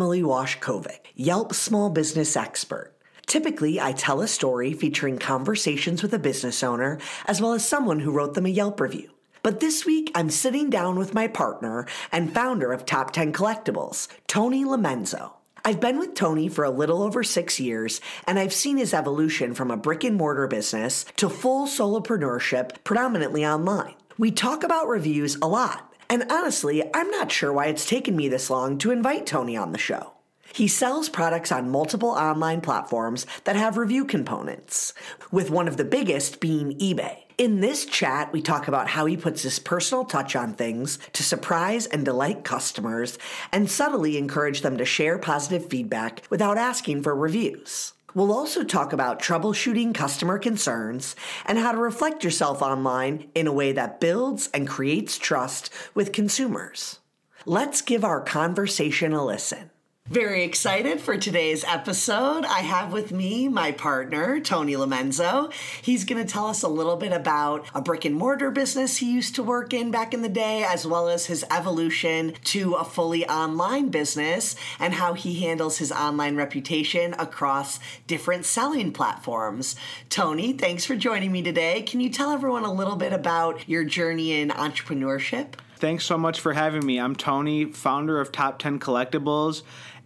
Emily Washcovick, Yelp small business expert. Typically, I tell a story featuring conversations with a business owner as well as someone who wrote them a Yelp review. But this week, I'm sitting down with my partner and founder of Top 10 Collectibles, Tony Lomenzo. I've been with Tony for a little over six years, and I've seen his evolution from a brick and mortar business to full solopreneurship, predominantly online. We talk about reviews a lot, and honestly, I'm not sure why it's taken me this long to invite Tony on the show. He sells products on multiple online platforms that have review components, with one of the biggest being eBay. In this chat, we talk about how he puts his personal touch on things to surprise and delight customers and subtly encourage them to share positive feedback without asking for reviews. We'll also talk about troubleshooting customer concerns and how to reflect yourself online in a way that builds and creates trust with consumers. Let's give our conversation a listen. Very excited for today's episode. I have with me my partner, Tony Lomenzo. He's going to tell us a little bit about a brick and mortar business he used to work in back in the day, as well as his evolution to a fully online business and how he handles his online reputation across different selling platforms. Tony, thanks for joining me today. Can you tell everyone a little bit about your journey in entrepreneurship? Thanks so much for having me. I'm Tony, founder of Top 10 Collectibles.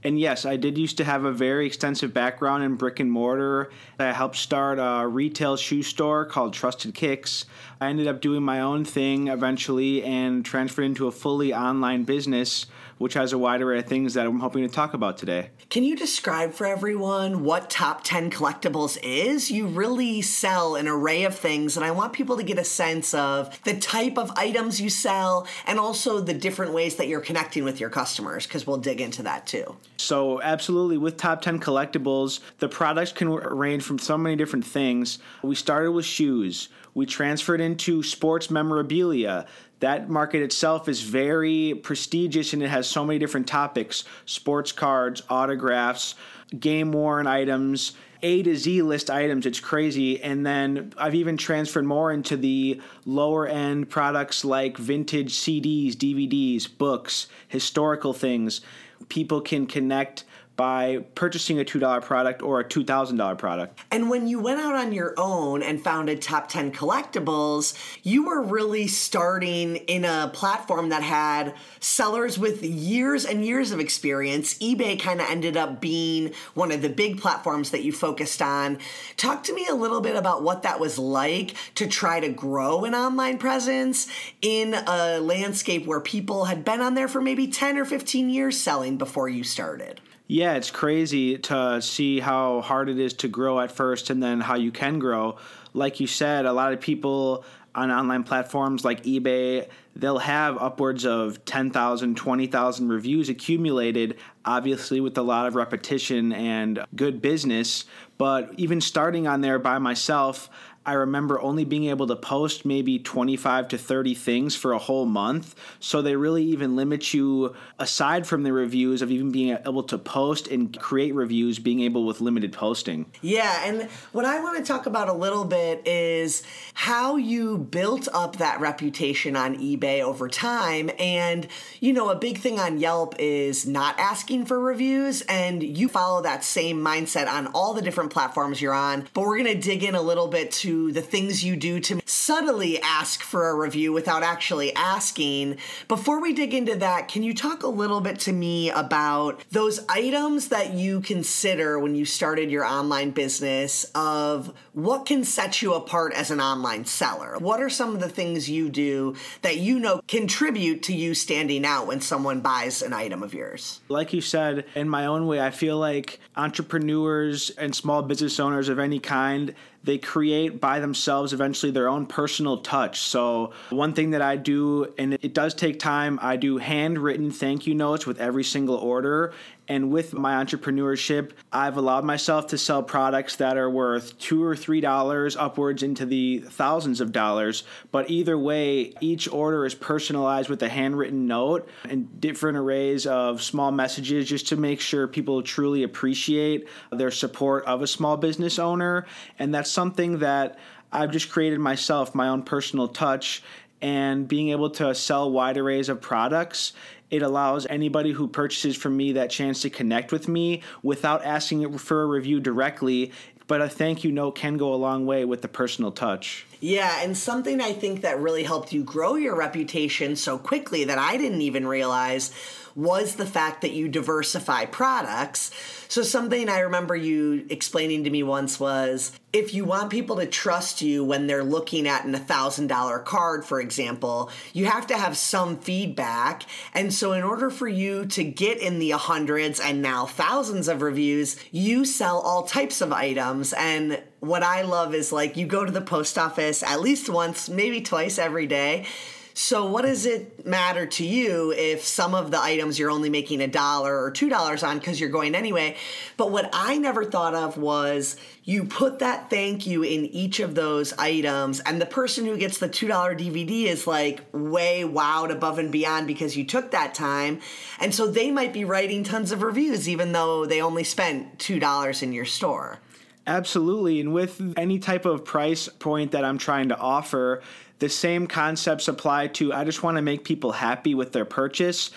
And yes, I did used to have a very extensive background in brick and mortar. I helped start a retail shoe store called Trusted Kicks. I ended up doing my own thing eventually and transferred into a fully online business, which has a wide array of things that I'm hoping to talk about today. Can you describe for everyone what Top 10 Collectibles is? You really sell an array of things, and I want people to get a sense of the type of items you sell and also the different ways that you're connecting with your customers, because we'll dig into that too. So, absolutely, with Top 10 Collectibles, the products can range from so many different things. We started with shoes, we transferred into sports memorabilia. That market itself is very prestigious and it has so many different topics sports cards, autographs, game worn items. A to Z list items. It's crazy. And then I've even transferred more into the lower end products like vintage CDs, DVDs, books, historical things. People can connect by purchasing a $2 product or a $2,000 product. And when you went out on your own and founded Top 10 Collectibles, you were really starting in a platform that had sellers with years and years of experience. eBay kind of ended up being one of the big platforms that you focused on. Talk to me a little bit about what that was like to try to grow an online presence in a landscape where people had been on there for maybe 10 or 15 years selling before you started. Yeah, it's crazy to see how hard it is to grow at first and then how you can grow. Like you said, a lot of people on online platforms like eBay, they'll have upwards of 10,000, 20,000 reviews accumulated, obviously with a lot of repetition and good business. But even starting on there by myself, I remember only being able to post maybe 25 to 30 things for a whole month. So they really even limit you, aside from the reviews, of even being able to post and create reviews, being able with limited posting. Yeah, and what I want to talk about a little bit is how you built up that reputation on eBay over time. And, you know, a big thing on Yelp is not asking for reviews, and you follow that same mindset on all the different platforms you're on. But we're going to dig in a little bit to the things you do to subtly ask for a review without actually asking. Before we dig into that, can you talk a little bit to me about those items that you consider when you started your online business of what can set you apart as an online seller? What are some of the things you do that you know contribute to you standing out when someone buys an item of yours? Like you said, in my own way, I feel like entrepreneurs and small business owners of any kind they create by themselves eventually their own personal touch. So, one thing that I do, and it does take time, I do handwritten thank you notes with every single order. And with my entrepreneurship, I've allowed myself to sell products that are worth two or three dollars upwards into the thousands of dollars. But either way, each order is personalized with a handwritten note and different arrays of small messages just to make sure people truly appreciate their support of a small business owner. And that's something that I've just created myself, my own personal touch and being able to sell wide arrays of products it allows anybody who purchases from me that chance to connect with me without asking for a review directly but a thank you note can go a long way with the personal touch. Yeah, and something I think that really helped you grow your reputation so quickly that I didn't even realize was the fact that you diversify products. So, something I remember you explaining to me once was if you want people to trust you when they're looking at an $1,000 card, for example, you have to have some feedback. And so, in order for you to get in the hundreds and now thousands of reviews, you sell all types of items. And what I love is like you go to the post office at least once, maybe twice every day so, what does it matter to you if some of the items you're only making a dollar or two dollars on because you're going anyway? But what I never thought of was you put that thank you in each of those items, and the person who gets the $2 DVD is like way wowed above and beyond because you took that time. And so they might be writing tons of reviews even though they only spent $2 in your store. Absolutely. And with any type of price point that I'm trying to offer, the same concepts apply to I just want to make people happy with their purchase.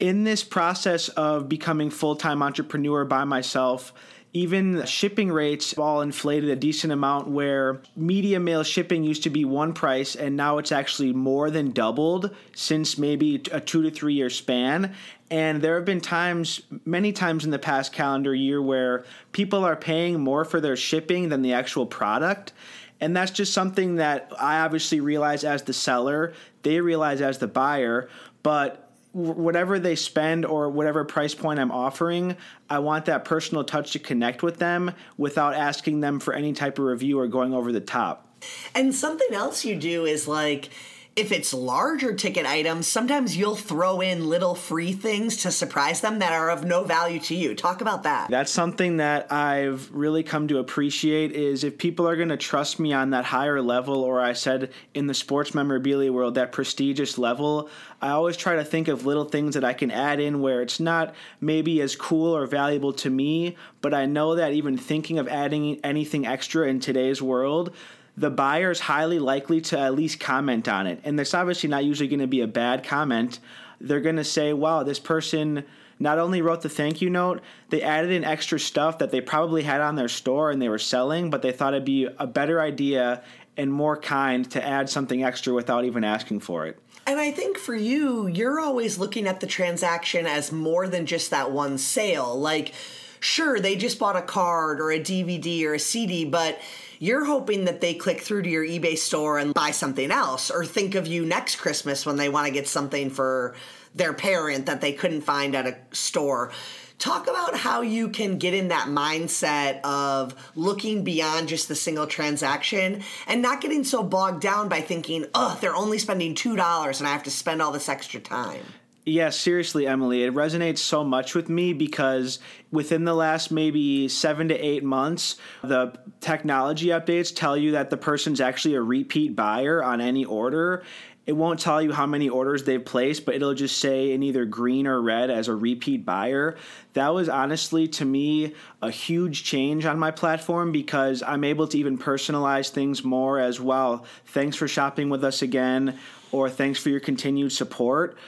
In this process of becoming full-time entrepreneur by myself, even shipping rates all inflated a decent amount where media mail shipping used to be one price and now it's actually more than doubled since maybe a two to three year span and there have been times many times in the past calendar year where people are paying more for their shipping than the actual product and that's just something that I obviously realize as the seller, they realize as the buyer, but whatever they spend or whatever price point I'm offering, I want that personal touch to connect with them without asking them for any type of review or going over the top. And something else you do is like, if it's larger ticket items, sometimes you'll throw in little free things to surprise them that are of no value to you. Talk about that. That's something that I've really come to appreciate is if people are going to trust me on that higher level or I said in the sports memorabilia world that prestigious level, I always try to think of little things that I can add in where it's not maybe as cool or valuable to me, but I know that even thinking of adding anything extra in today's world the buyer is highly likely to at least comment on it. And it's obviously not usually going to be a bad comment. They're going to say, wow, this person not only wrote the thank you note, they added in extra stuff that they probably had on their store and they were selling, but they thought it'd be a better idea and more kind to add something extra without even asking for it. And I think for you, you're always looking at the transaction as more than just that one sale. Like, sure, they just bought a card or a DVD or a CD, but you're hoping that they click through to your eBay store and buy something else or think of you next Christmas when they want to get something for their parent that they couldn't find at a store. Talk about how you can get in that mindset of looking beyond just the single transaction and not getting so bogged down by thinking, oh, they're only spending $2 and I have to spend all this extra time. Yeah, seriously, Emily, it resonates so much with me because within the last maybe seven to eight months, the technology updates tell you that the person's actually a repeat buyer on any order. It won't tell you how many orders they've placed, but it'll just say in either green or red as a repeat buyer. That was honestly, to me, a huge change on my platform because I'm able to even personalize things more as well. Thanks for shopping with us again, or thanks for your continued support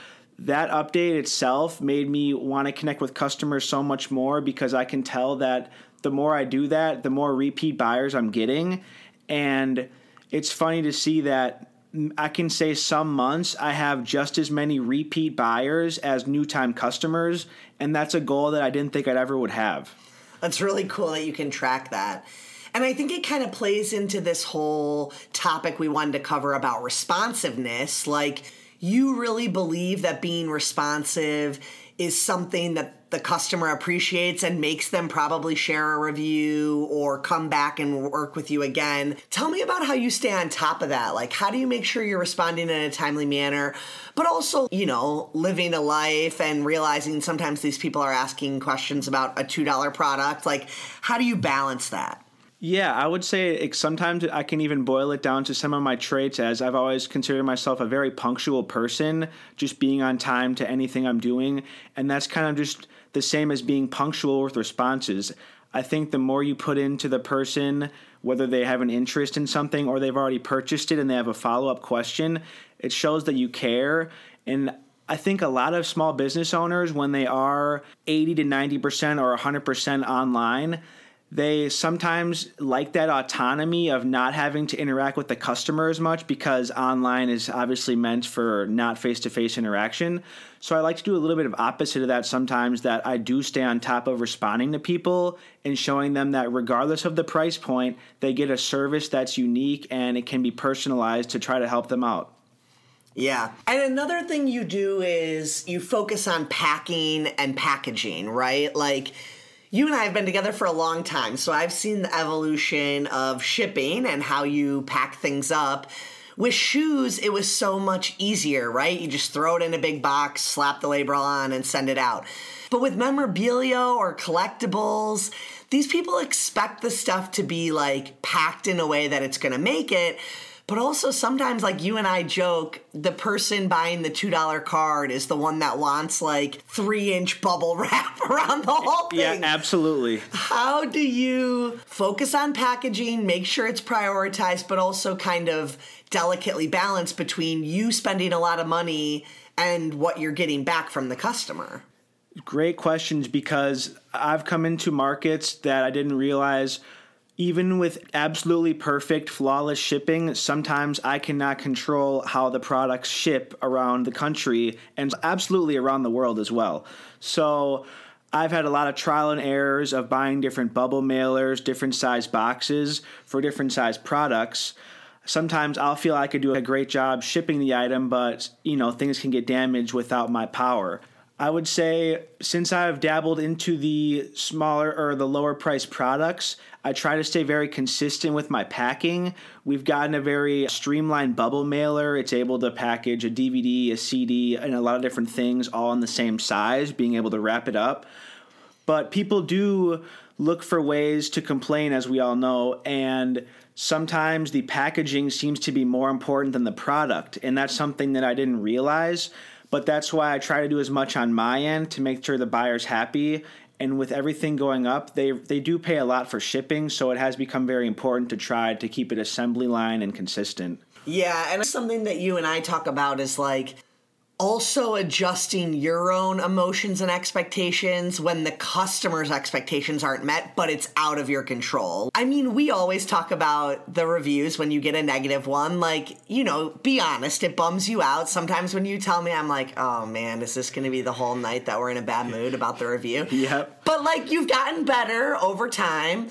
that update itself made me want to connect with customers so much more because I can tell that the more I do that, the more repeat buyers I'm getting. And it's funny to see that I can say some months I have just as many repeat buyers as new time customers. And that's a goal that I didn't think I'd ever would have. That's really cool that you can track that. And I think it kind of plays into this whole topic we wanted to cover about responsiveness. Like, you really believe that being responsive is something that the customer appreciates and makes them probably share a review or come back and work with you again. Tell me about how you stay on top of that. Like, how do you make sure you're responding in a timely manner, but also, you know, living a life and realizing sometimes these people are asking questions about a $2 product? Like, how do you balance that? Yeah, I would say it, sometimes I can even boil it down to some of my traits as I've always considered myself a very punctual person, just being on time to anything I'm doing. And that's kind of just the same as being punctual with responses. I think the more you put into the person, whether they have an interest in something or they've already purchased it and they have a follow up question, it shows that you care. And I think a lot of small business owners, when they are 80 to 90% or 100% online, they sometimes like that autonomy of not having to interact with the customer as much because online is obviously meant for not face-to-face interaction so i like to do a little bit of opposite of that sometimes that i do stay on top of responding to people and showing them that regardless of the price point they get a service that's unique and it can be personalized to try to help them out yeah. And another thing you do is you focus on packing and packaging, right? Like you and I have been together for a long time, so I've seen the evolution of shipping and how you pack things up. With shoes, it was so much easier, right? You just throw it in a big box, slap the label on, and send it out. But with memorabilia or collectibles, these people expect the stuff to be like packed in a way that it's gonna make it. But also sometimes, like you and I joke, the person buying the two dollar card is the one that wants like three inch bubble wrap around the whole thing. yeah absolutely How do you focus on packaging, make sure it's prioritized, but also kind of delicately balance between you spending a lot of money and what you're getting back from the customer? Great questions because I've come into markets that I didn't realize even with absolutely perfect, flawless shipping, sometimes I cannot control how the products ship around the country and absolutely around the world as well. So I've had a lot of trial and errors of buying different bubble mailers, different size boxes for different size products. Sometimes I'll feel I could do a great job shipping the item, but you know, things can get damaged without my power. I would say since I've dabbled into the smaller or the lower price products, I try to stay very consistent with my packing. We've gotten a very streamlined bubble mailer. It's able to package a DVD, a CD, and a lot of different things all in the same size, being able to wrap it up. But people do look for ways to complain, as we all know, and sometimes the packaging seems to be more important than the product. And that's something that I didn't realize but that's why I try to do as much on my end to make sure the buyer's happy. And with everything going up, they they do pay a lot for shipping, so it has become very important to try to keep it assembly line and consistent. Yeah, and something that you and I talk about is like also adjusting your own emotions and expectations when the customer's expectations aren't met, but it's out of your control. I mean, we always talk about the reviews when you get a negative one. Like, you know, be honest, it bums you out. Sometimes when you tell me, I'm like, oh man, is this to be the whole night that we're in a bad mood about the review? Yep. But like, you've gotten better over time.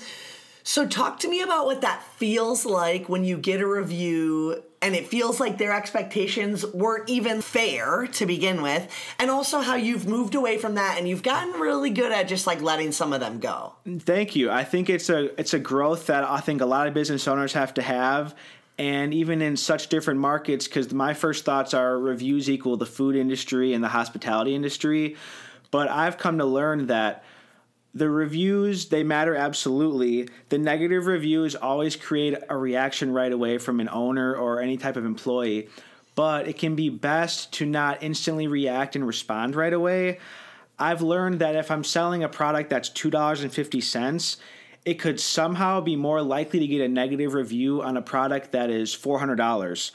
So, talk to me about what that feels like when you get a review and it feels like their expectations weren't even fair to begin with, and also how you've moved away from that and you've gotten really good at just like letting some of them go. Thank you. I think it's a it's a growth that I think a lot of business owners have to have. And even in such different markets, because my first thoughts are reviews equal the food industry and the hospitality industry. But I've come to learn that the reviews they matter absolutely. The negative reviews always create a reaction right away from an owner or any type of employee but it can be best to not instantly react and respond right away. I've learned that if i'm selling a product that's $2.50 it could somehow be more likely to get a negative review on a product that is $400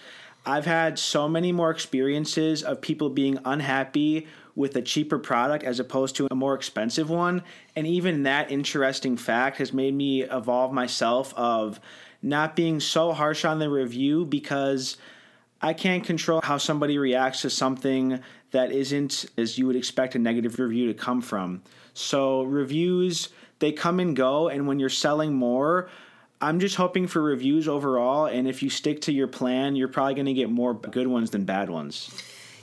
i've had so many more experiences of people being unhappy with a cheaper product as opposed to a more expensive one. And even that interesting fact has made me evolve myself of not being so harsh on the review because I can't control how somebody reacts to something that isn't as you would expect a negative review to come from. So reviews they come and go and when you're selling more I'm just hoping for reviews overall and if you stick to your plan you're probably going to get more good ones than bad ones.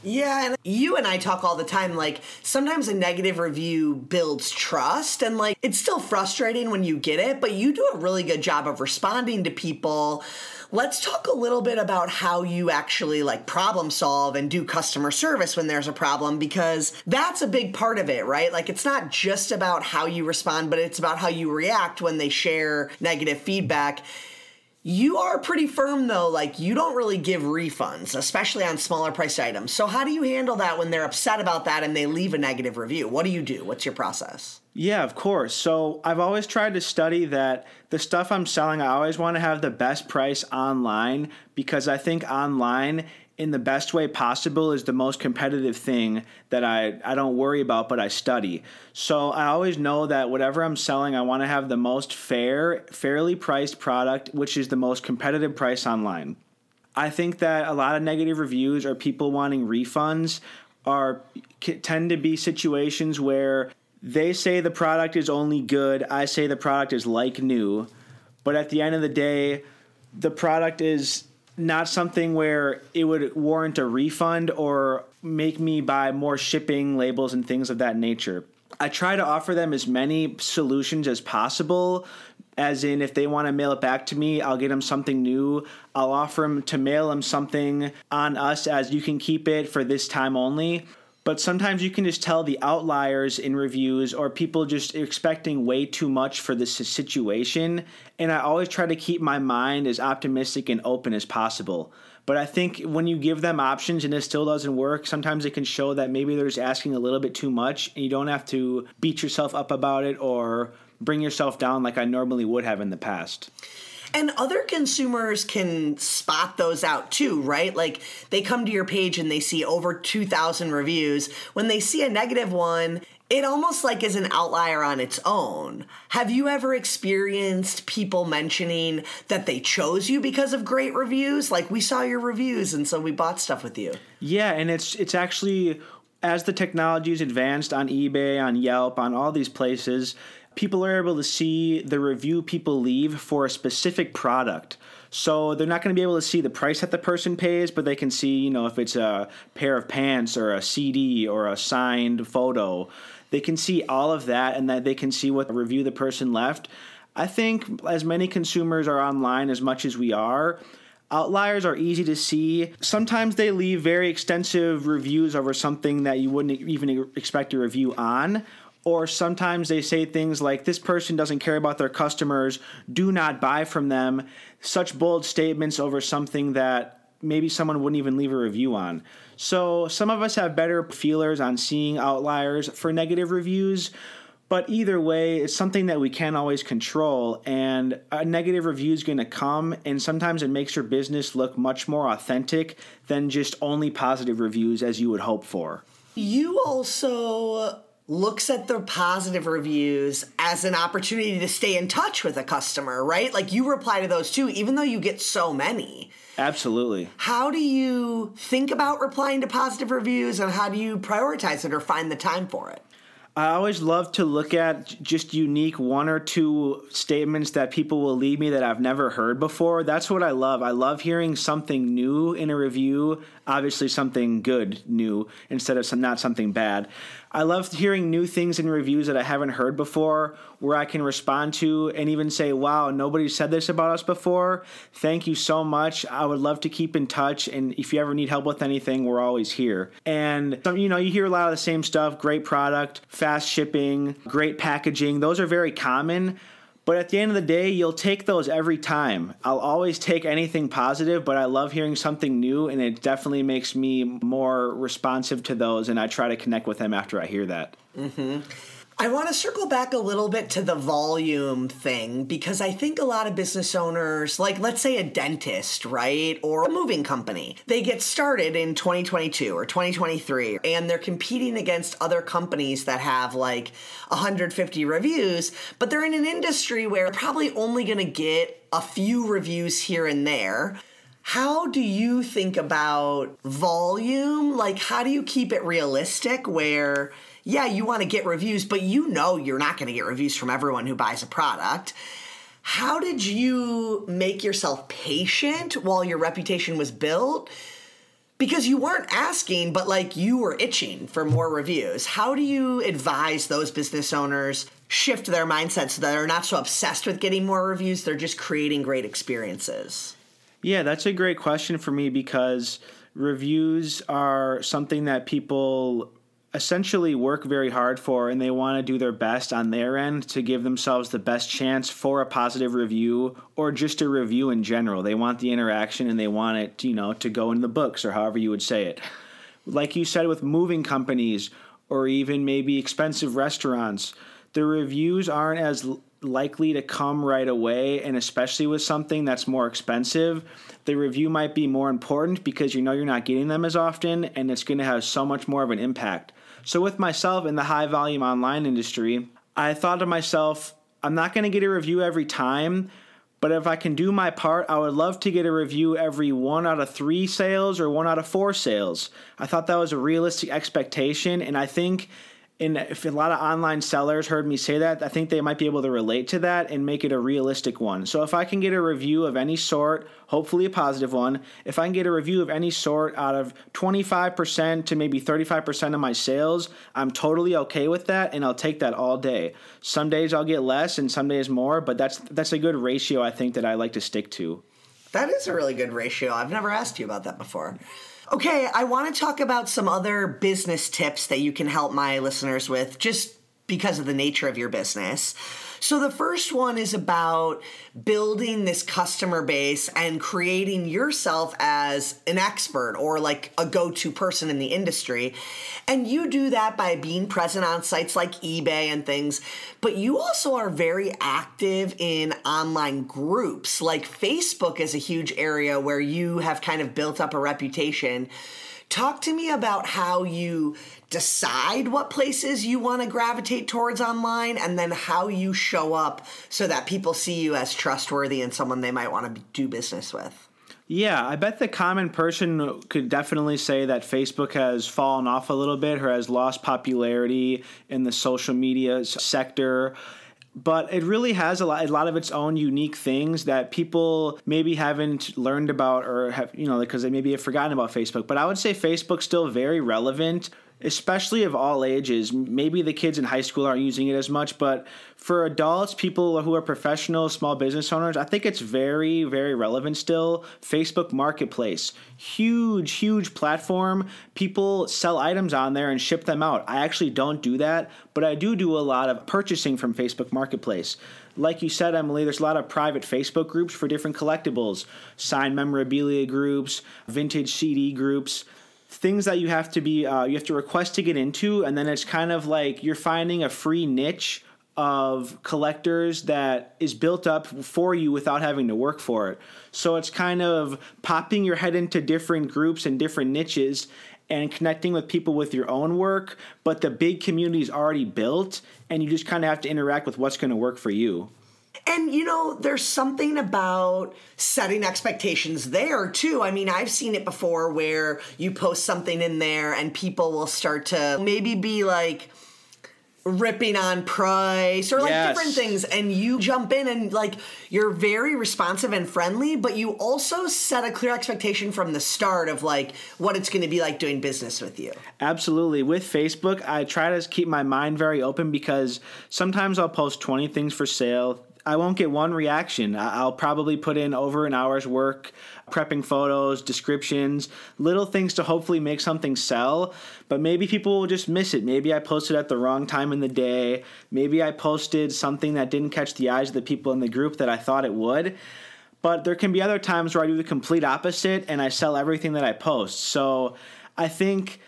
Yeah, and you and I talk all the time. Like, sometimes a negative review builds trust, and like, it's still frustrating when you get it, but you do a really good job of responding to people. Let's talk a little bit about how you actually like problem solve and do customer service when there's a problem because that's a big part of it, right? Like, it's not just about how you respond, but it's about how you react when they share negative feedback. You are pretty firm though, like you don't really give refunds, especially on smaller priced items. So, how do you handle that when they're upset about that and they leave a negative review? What do you do? What's your process? Yeah, of course. So I've always tried to study that the stuff I'm selling, I always want to have the best price online because I think online in the best way possible is the most competitive thing that I, I don't worry about, but I study. So I always know that whatever I'm selling, I want to have the most fair, fairly priced product, which is the most competitive price online. I think that a lot of negative reviews or people wanting refunds are tend to be situations where they say the product is only good, I say the product is like new, but at the end of the day, the product is not something where it would warrant a refund or make me buy more shipping labels and things of that nature. I try to offer them as many solutions as possible. As in, if they want to mail it back to me, I'll get them something new. I'll offer them to mail them something on us as you can keep it for this time only but sometimes you can just tell the outliers in reviews or people just expecting way too much for this situation. And i always try to keep my mind as optimistic and open as possible. But i think when you give them options and it still doesn't work sometimes it can show that maybe they're just asking a little bit too much and you don't have to beat yourself up about it or bring yourself down like i normally would have in the past and other consumers can spot those out too, right? Like they come to your page and they see over 2,000 reviews. When they see a negative one, it almost like is an outlier on its own. Have you ever experienced people mentioning that they chose you because of great reviews? Like we saw your reviews and so we bought stuff with you. Yeah, and it's it's actually as the technology is advanced on eBay, on Yelp, on all these places, people are able to see the review people leave for a specific product. So they're not going to be able to see the price that the person pays, but they can see, you know, if it's a pair of pants or a CD or a signed photo. They can see all of that and that they can see what review the person left. I think as many consumers are online as much as we are, outliers are easy to see. Sometimes they leave very extensive reviews over something that you wouldn't even expect a review on or sometimes they say things like this person doesn't care about their customers. Do not buy from them. Such bold statements over something that maybe someone wouldn't even leave a review on. So some of us have better feelers on seeing outliers for negative reviews but either way it's something that we can't always control and a negative review is going to come and sometimes it makes your business look much more authentic than just only positive reviews as you would hope for. You also looks at the positive reviews as an opportunity to stay in touch with a customer, right? Like you reply to those too, even though you get so many. Absolutely. How do you think about replying to positive reviews and how do you prioritize it or find the time for it? I always love to look at just unique one or two statements that people will leave me that I've never heard before. That's what I love. I love hearing something new in a review, obviously something good new instead of some, not something bad. I love hearing new things in reviews that I haven't heard before, where I can respond to and even say, wow, nobody said this about us before. Thank you so much. I would love to keep in touch. And if you ever need help with anything, we're always here. And, you know, you hear a lot of the same stuff great product, fast shipping, great packaging. Those are very common. But at the end of the day, you'll take those every time. I'll always take anything positive, but I love hearing something new, and it definitely makes me more responsive to those, and I try to connect with them after I hear that. Mm-hmm. I want to circle back a little bit to the volume thing because I think a lot of business owners, like let's say a dentist, right, or a moving company, they get started in 2022 or 2023 and they're competing against other companies that have like 150 reviews, but they're in an industry where they're probably only going to get a few reviews here and there. How do you think about volume? Like, how do you keep it realistic where yeah, you want to get reviews, but you know you're not going to get reviews from everyone who buys a product. How did you make yourself patient while your reputation was built? because you weren't asking, but like you were itching for more reviews. How do you advise those business owners shift their mindset so that they're not so obsessed with getting more reviews? They're just creating great experiences. Yeah, that's a great question for me because reviews are something that people essentially work very hard for and they want to do their best on their end to give themselves the best chance for a positive review or just a review in general. They want the interaction and they want it, you know, to go in the books or however you would say it. Like you said with moving companies or even maybe expensive restaurants, the reviews aren't as likely to come right away and especially with something that's more expensive the review might be more important because you know you're not getting them as often and it's going to have so much more of an impact so, with myself in the high volume online industry, I thought to myself, I'm not going to get a review every time, but if I can do my part, I would love to get a review every one out of three sales or one out of four sales. I thought that was a realistic expectation, and I think and if a lot of online sellers heard me say that, I think they might be able to relate to that and make it a realistic one. So if I can get a review of any sort, hopefully a positive one, if I can get a review of any sort out of 25% to maybe 35% of my sales, I'm totally okay with that and I'll take that all day. Some days I'll get less and some days more, but that's that's a good ratio I think that I like to stick to. That is a really good ratio. I've never asked you about that before. Okay, I want to talk about some other business tips that you can help my listeners with just because of the nature of your business. So the first one is about building this customer base and creating yourself as an expert or like a go-to person in the industry. And you do that by being present on sites like eBay and things, but you also are very active in online groups. Like Facebook is a huge area where you have kind of built up a reputation. Talk to me about how you decide what places you want to gravitate towards online and then how you show up so that people see you as trustworthy and someone they might want to do business with. Yeah, I bet the common person could definitely say that Facebook has fallen off a little bit or has lost popularity in the social media sector but it really has a lot, a lot of its own unique things that people maybe haven't learned about or have, you know, because they maybe have forgotten about Facebook. But I would say Facebook's still very relevant especially of all ages. Maybe the kids in high school aren't using it as much, but for adults, people who are professional small business owners, I think it's very, very relevant still. Facebook Marketplace, huge, huge platform. People sell items on there and ship them out. I actually don't do that, but I do do a lot of purchasing from Facebook Marketplace like you said, Emily, there's a lot of private Facebook groups for different collectibles, signed memorabilia groups, vintage CD groups things that you have to be uh, you have to request to get into and then it's kind of like you're finding a free niche of collectors that is built up for you without having to work for it. So it's kind of popping your head into different groups and different niches and connecting with people with your own work but the big community is already built and you just kind of have to interact with what's going to work for you and you know, there's something about setting expectations there too. I mean, I've seen it before where you post something in there and people will start to maybe be like, ripping on price or like yes. different things and you jump in and like you're very responsive and friendly but you also set a clear expectation from the start of like what it's going to be like doing business with you absolutely with facebook i try to keep my mind very open because sometimes i'll post 20 things for sale I won't get one reaction. I'll probably put in over an hour's work prepping photos, descriptions, little things to hopefully make something sell. But maybe people will just miss it. Maybe I posted at the wrong time in the day. Maybe I posted something that didn't catch the eyes of the people in the group that I thought it would. But there can be other times where I do the complete opposite and I sell everything that I post. So I think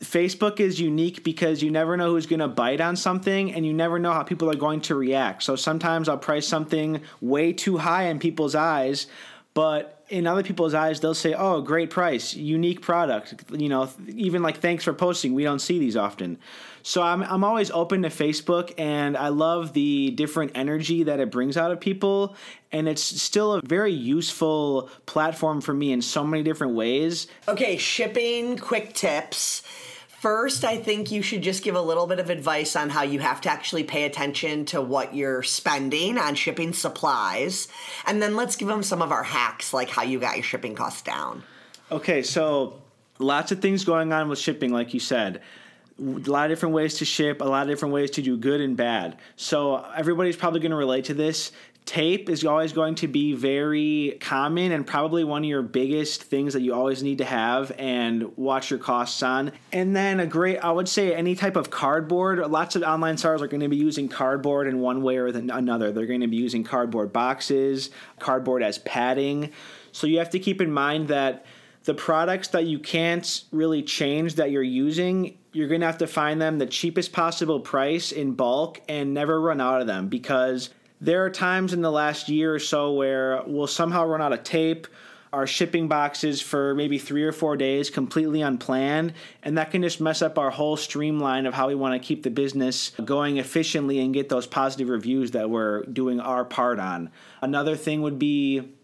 Facebook is unique because you never know who's going to bite on something and you never know how people are going to react. So sometimes I'll price something way too high in people's eyes, but in other people's eyes they'll say, "Oh, great price, unique product." You know, even like thanks for posting. We don't see these often. So I'm I'm always open to Facebook and I love the different energy that it brings out of people and it's still a very useful platform for me in so many different ways. Okay, shipping quick tips First, I think you should just give a little bit of advice on how you have to actually pay attention to what you're spending on shipping supplies. And then let's give them some of our hacks, like how you got your shipping costs down. Okay, so lots of things going on with shipping, like you said. A lot of different ways to ship, a lot of different ways to do good and bad. So everybody's probably going to relate to this. Tape is always going to be very common and probably one of your biggest things that you always need to have and watch your costs on. And then a great, I would say, any type of cardboard. Lots of online sellers are going to be using cardboard in one way or another. They're going to be using cardboard boxes, cardboard as padding. So you have to keep in mind that the products that you can't really change that you're using, you're going to have to find them the cheapest possible price in bulk and never run out of them because there are times in the last year or so where we'll somehow run out of tape. Our shipping boxes for maybe three or four days completely unplanned and that can just mess up our whole streamline of how we want to keep the business going efficiently and get those positive reviews that we're doing our part on. Another thing would be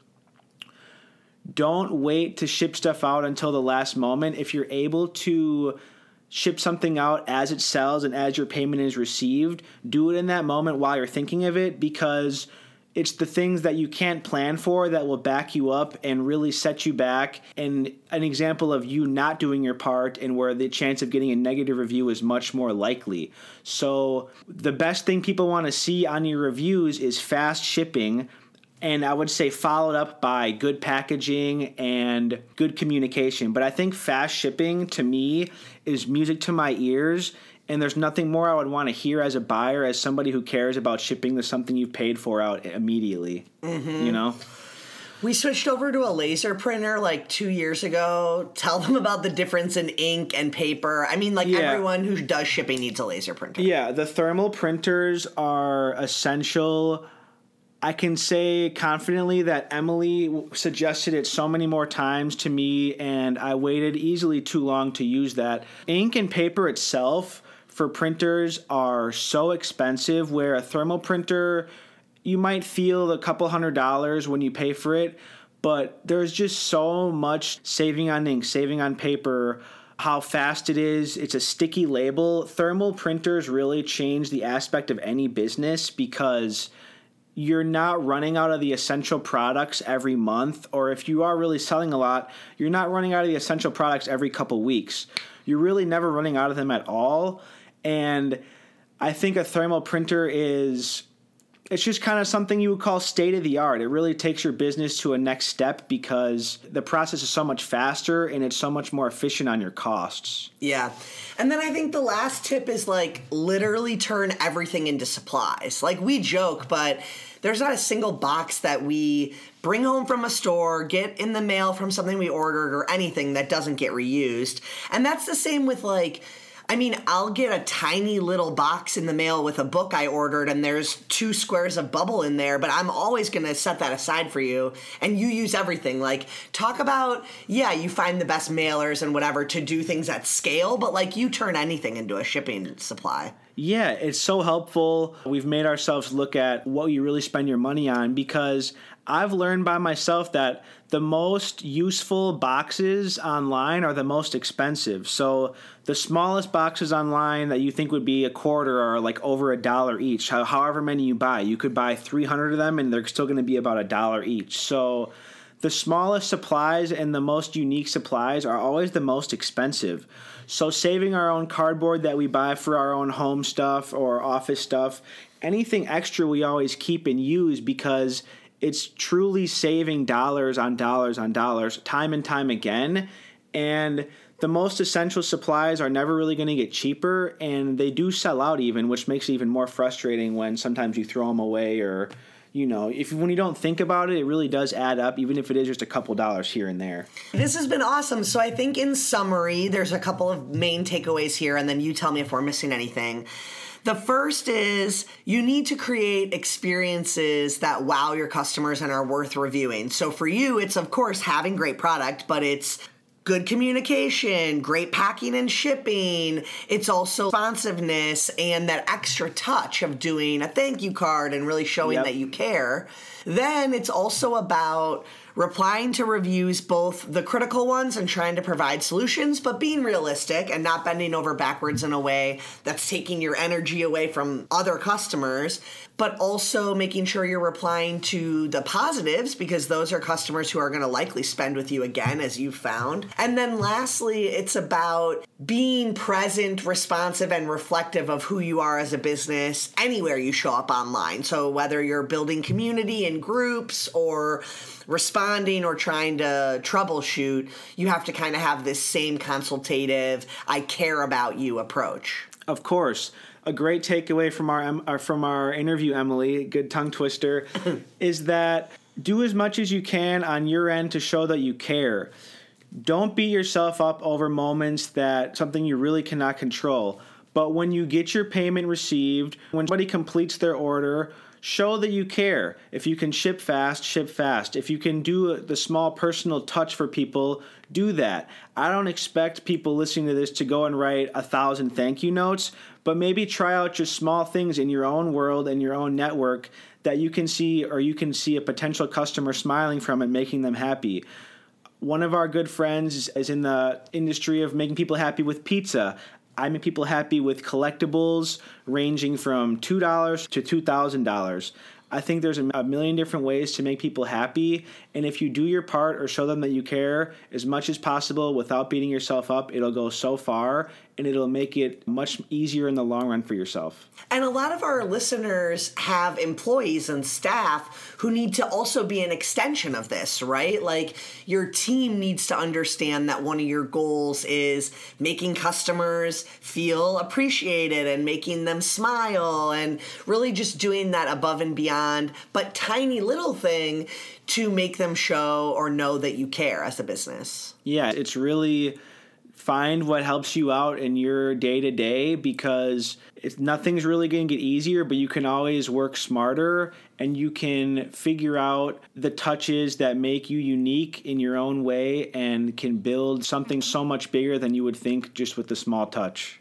don't wait to ship stuff out until the last moment. If you're able to ship something out as it sells and as your payment is received, do it in that moment while you're thinking of it because it's the things that you can't plan for that will back you up and really set you back. And an example of you not doing your part and where the chance of getting a negative review is much more likely. So, the best thing people want to see on your reviews is fast shipping and I would say followed up by good packaging and good communication. But I think fast shipping to me is music to my ears. And there's nothing more I would want to hear as a buyer, as somebody who cares about shipping the something you've paid for out immediately. Mm-hmm. You know? We switched over to a laser printer like two years ago. Tell them about the difference in ink and paper. I mean, like Yeah. everyone who does shipping needs a laser printer. Yeah, the thermal printers are essential. I can say confidently that Emily suggested it so many more times to me, and I waited easily too long to use that. Ink and paper itself for printers are so expensive, where a thermal printer, you might feel a couple hundred dollars when you pay for it, but there's just so much saving on ink, saving on paper how fast it is. It's a sticky label. Thermal printers really change the aspect of any business because you're not running out of the essential products every month or if you are really selling a lot you're not running out of the essential products every couple weeks. You're really never running out of them at all. And i think a thermal printer is it's just kind of something you would call state of the art it really takes your business to a next step because the process is so much faster and it's so much more efficient on your costs Yeah. And then I think the last tip is like literally turn everything into supplies. Like we joke, but there's not a single box that we bring home from a store, get in the mail from something we ordered, or anything that doesn't get reused. And that's the same with like, I mean, I'll get a tiny little box in the mail with a book I ordered, and there's two squares of bubble in there, but I'm always gonna set that aside for you, and you use everything. Like, talk about, yeah, you find the best mailers and whatever to do things at scale, but like, you turn anything into a shipping supply. Yeah, it's so helpful. We've made ourselves look at what you really spend your money on because I've learned by myself that the most useful boxes online are the most expensive. So the smallest boxes online that you think would be a quarter are like over a dollar each. However many you buy, you could buy 300 of them and they're still going to be about a dollar each. So the smallest supplies and the most unique supplies are always the most expensive. So saving our own cardboard that we buy for our own home stuff or office stuff, anything extra we always keep and use because it's truly saving dollars on dollars on dollars time and time again. And the most essential supplies are never really going to get cheaper and they do sell out even, which makes it even more frustrating when sometimes you throw them away or you know, if when you don't think about it, it really does add up, even if it is just a couple dollars here and there. This has been awesome. So I think in summary, there's a couple of main takeaways here, and then you tell me if we're missing anything. The first is you need to create experiences that wow your customers and are worth reviewing. So for you, it's of course having great product, but it's good communication, great packing and shipping. It's also responsiveness and that extra touch of doing a thank you card and really showing Yep. that you care. Then it's also about replying to reviews, both the critical ones and trying to provide solutions, but being realistic and not bending over backwards in a way that's taking your energy away from other customers. But also making sure you're replying to the positives because those are customers who are going to likely spend with you again, as you found. And then lastly, it's about being present, responsive, and reflective of who you are as a business anywhere you show up online. So whether you're building community in groups or responding or trying to troubleshoot, you have to kind of have this same consultative, I care about you approach. Of course. A great takeaway from our, uh, from our interview, Emily, good tongue twister, is that do as much as you can on your end to show that you care. Don't beat yourself up over moments that something you really cannot control. But when you get your payment received, when somebody completes their order, show that you care. If you can ship fast, ship fast. If you can do the small personal touch for people, do that. I don't expect people listening to this to go and write a thousand thank you notes, but maybe try out just small things in your own world and your own network that you can see or you can see a potential customer smiling from and making them happy. One of our good friends is in the industry of making people happy with pizza. I make people happy with collectibles ranging from $2 to $2,000. I think there's a million different ways to make people happy. And if you do your part or show them that you care as much as possible without beating yourself up, it'll go so far and it'll make it much easier in the long run for yourself. And a lot of our listeners have employees and staff who need to also be an extension of this, right? Like your team needs to understand that one of your goals is making customers feel appreciated and making them smile and really just doing that above and beyond, but tiny little thing to make them show or know that you care as a business. Yeah, it's really find what helps you out in your day to day because it's, nothing's really going to get easier, but you can always work smarter and you can figure out the touches that make you unique in your own way and can build something mm-hmm. so much bigger than you would think just with the small touch.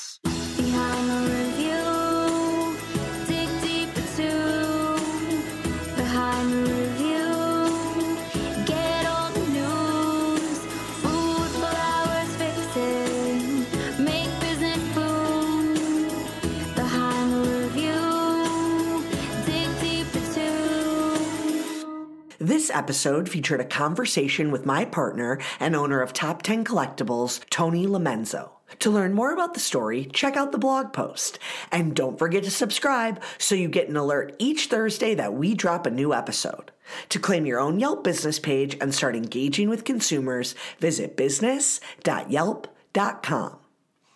Episode featured a conversation with my partner and owner of Top 10 Collectibles, Tony Lamenzo. To learn more about the story, check out the blog post. And don't forget to subscribe so you get an alert each Thursday that we drop a new episode. To claim your own Yelp business page and start engaging with consumers, visit business.yelp.com.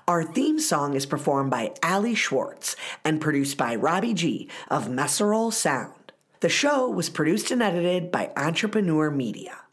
Our theme song is performed by Ali Schwartz and produced by Robbie G of Messerol Sound. The show was produced and edited by Entrepreneur Media.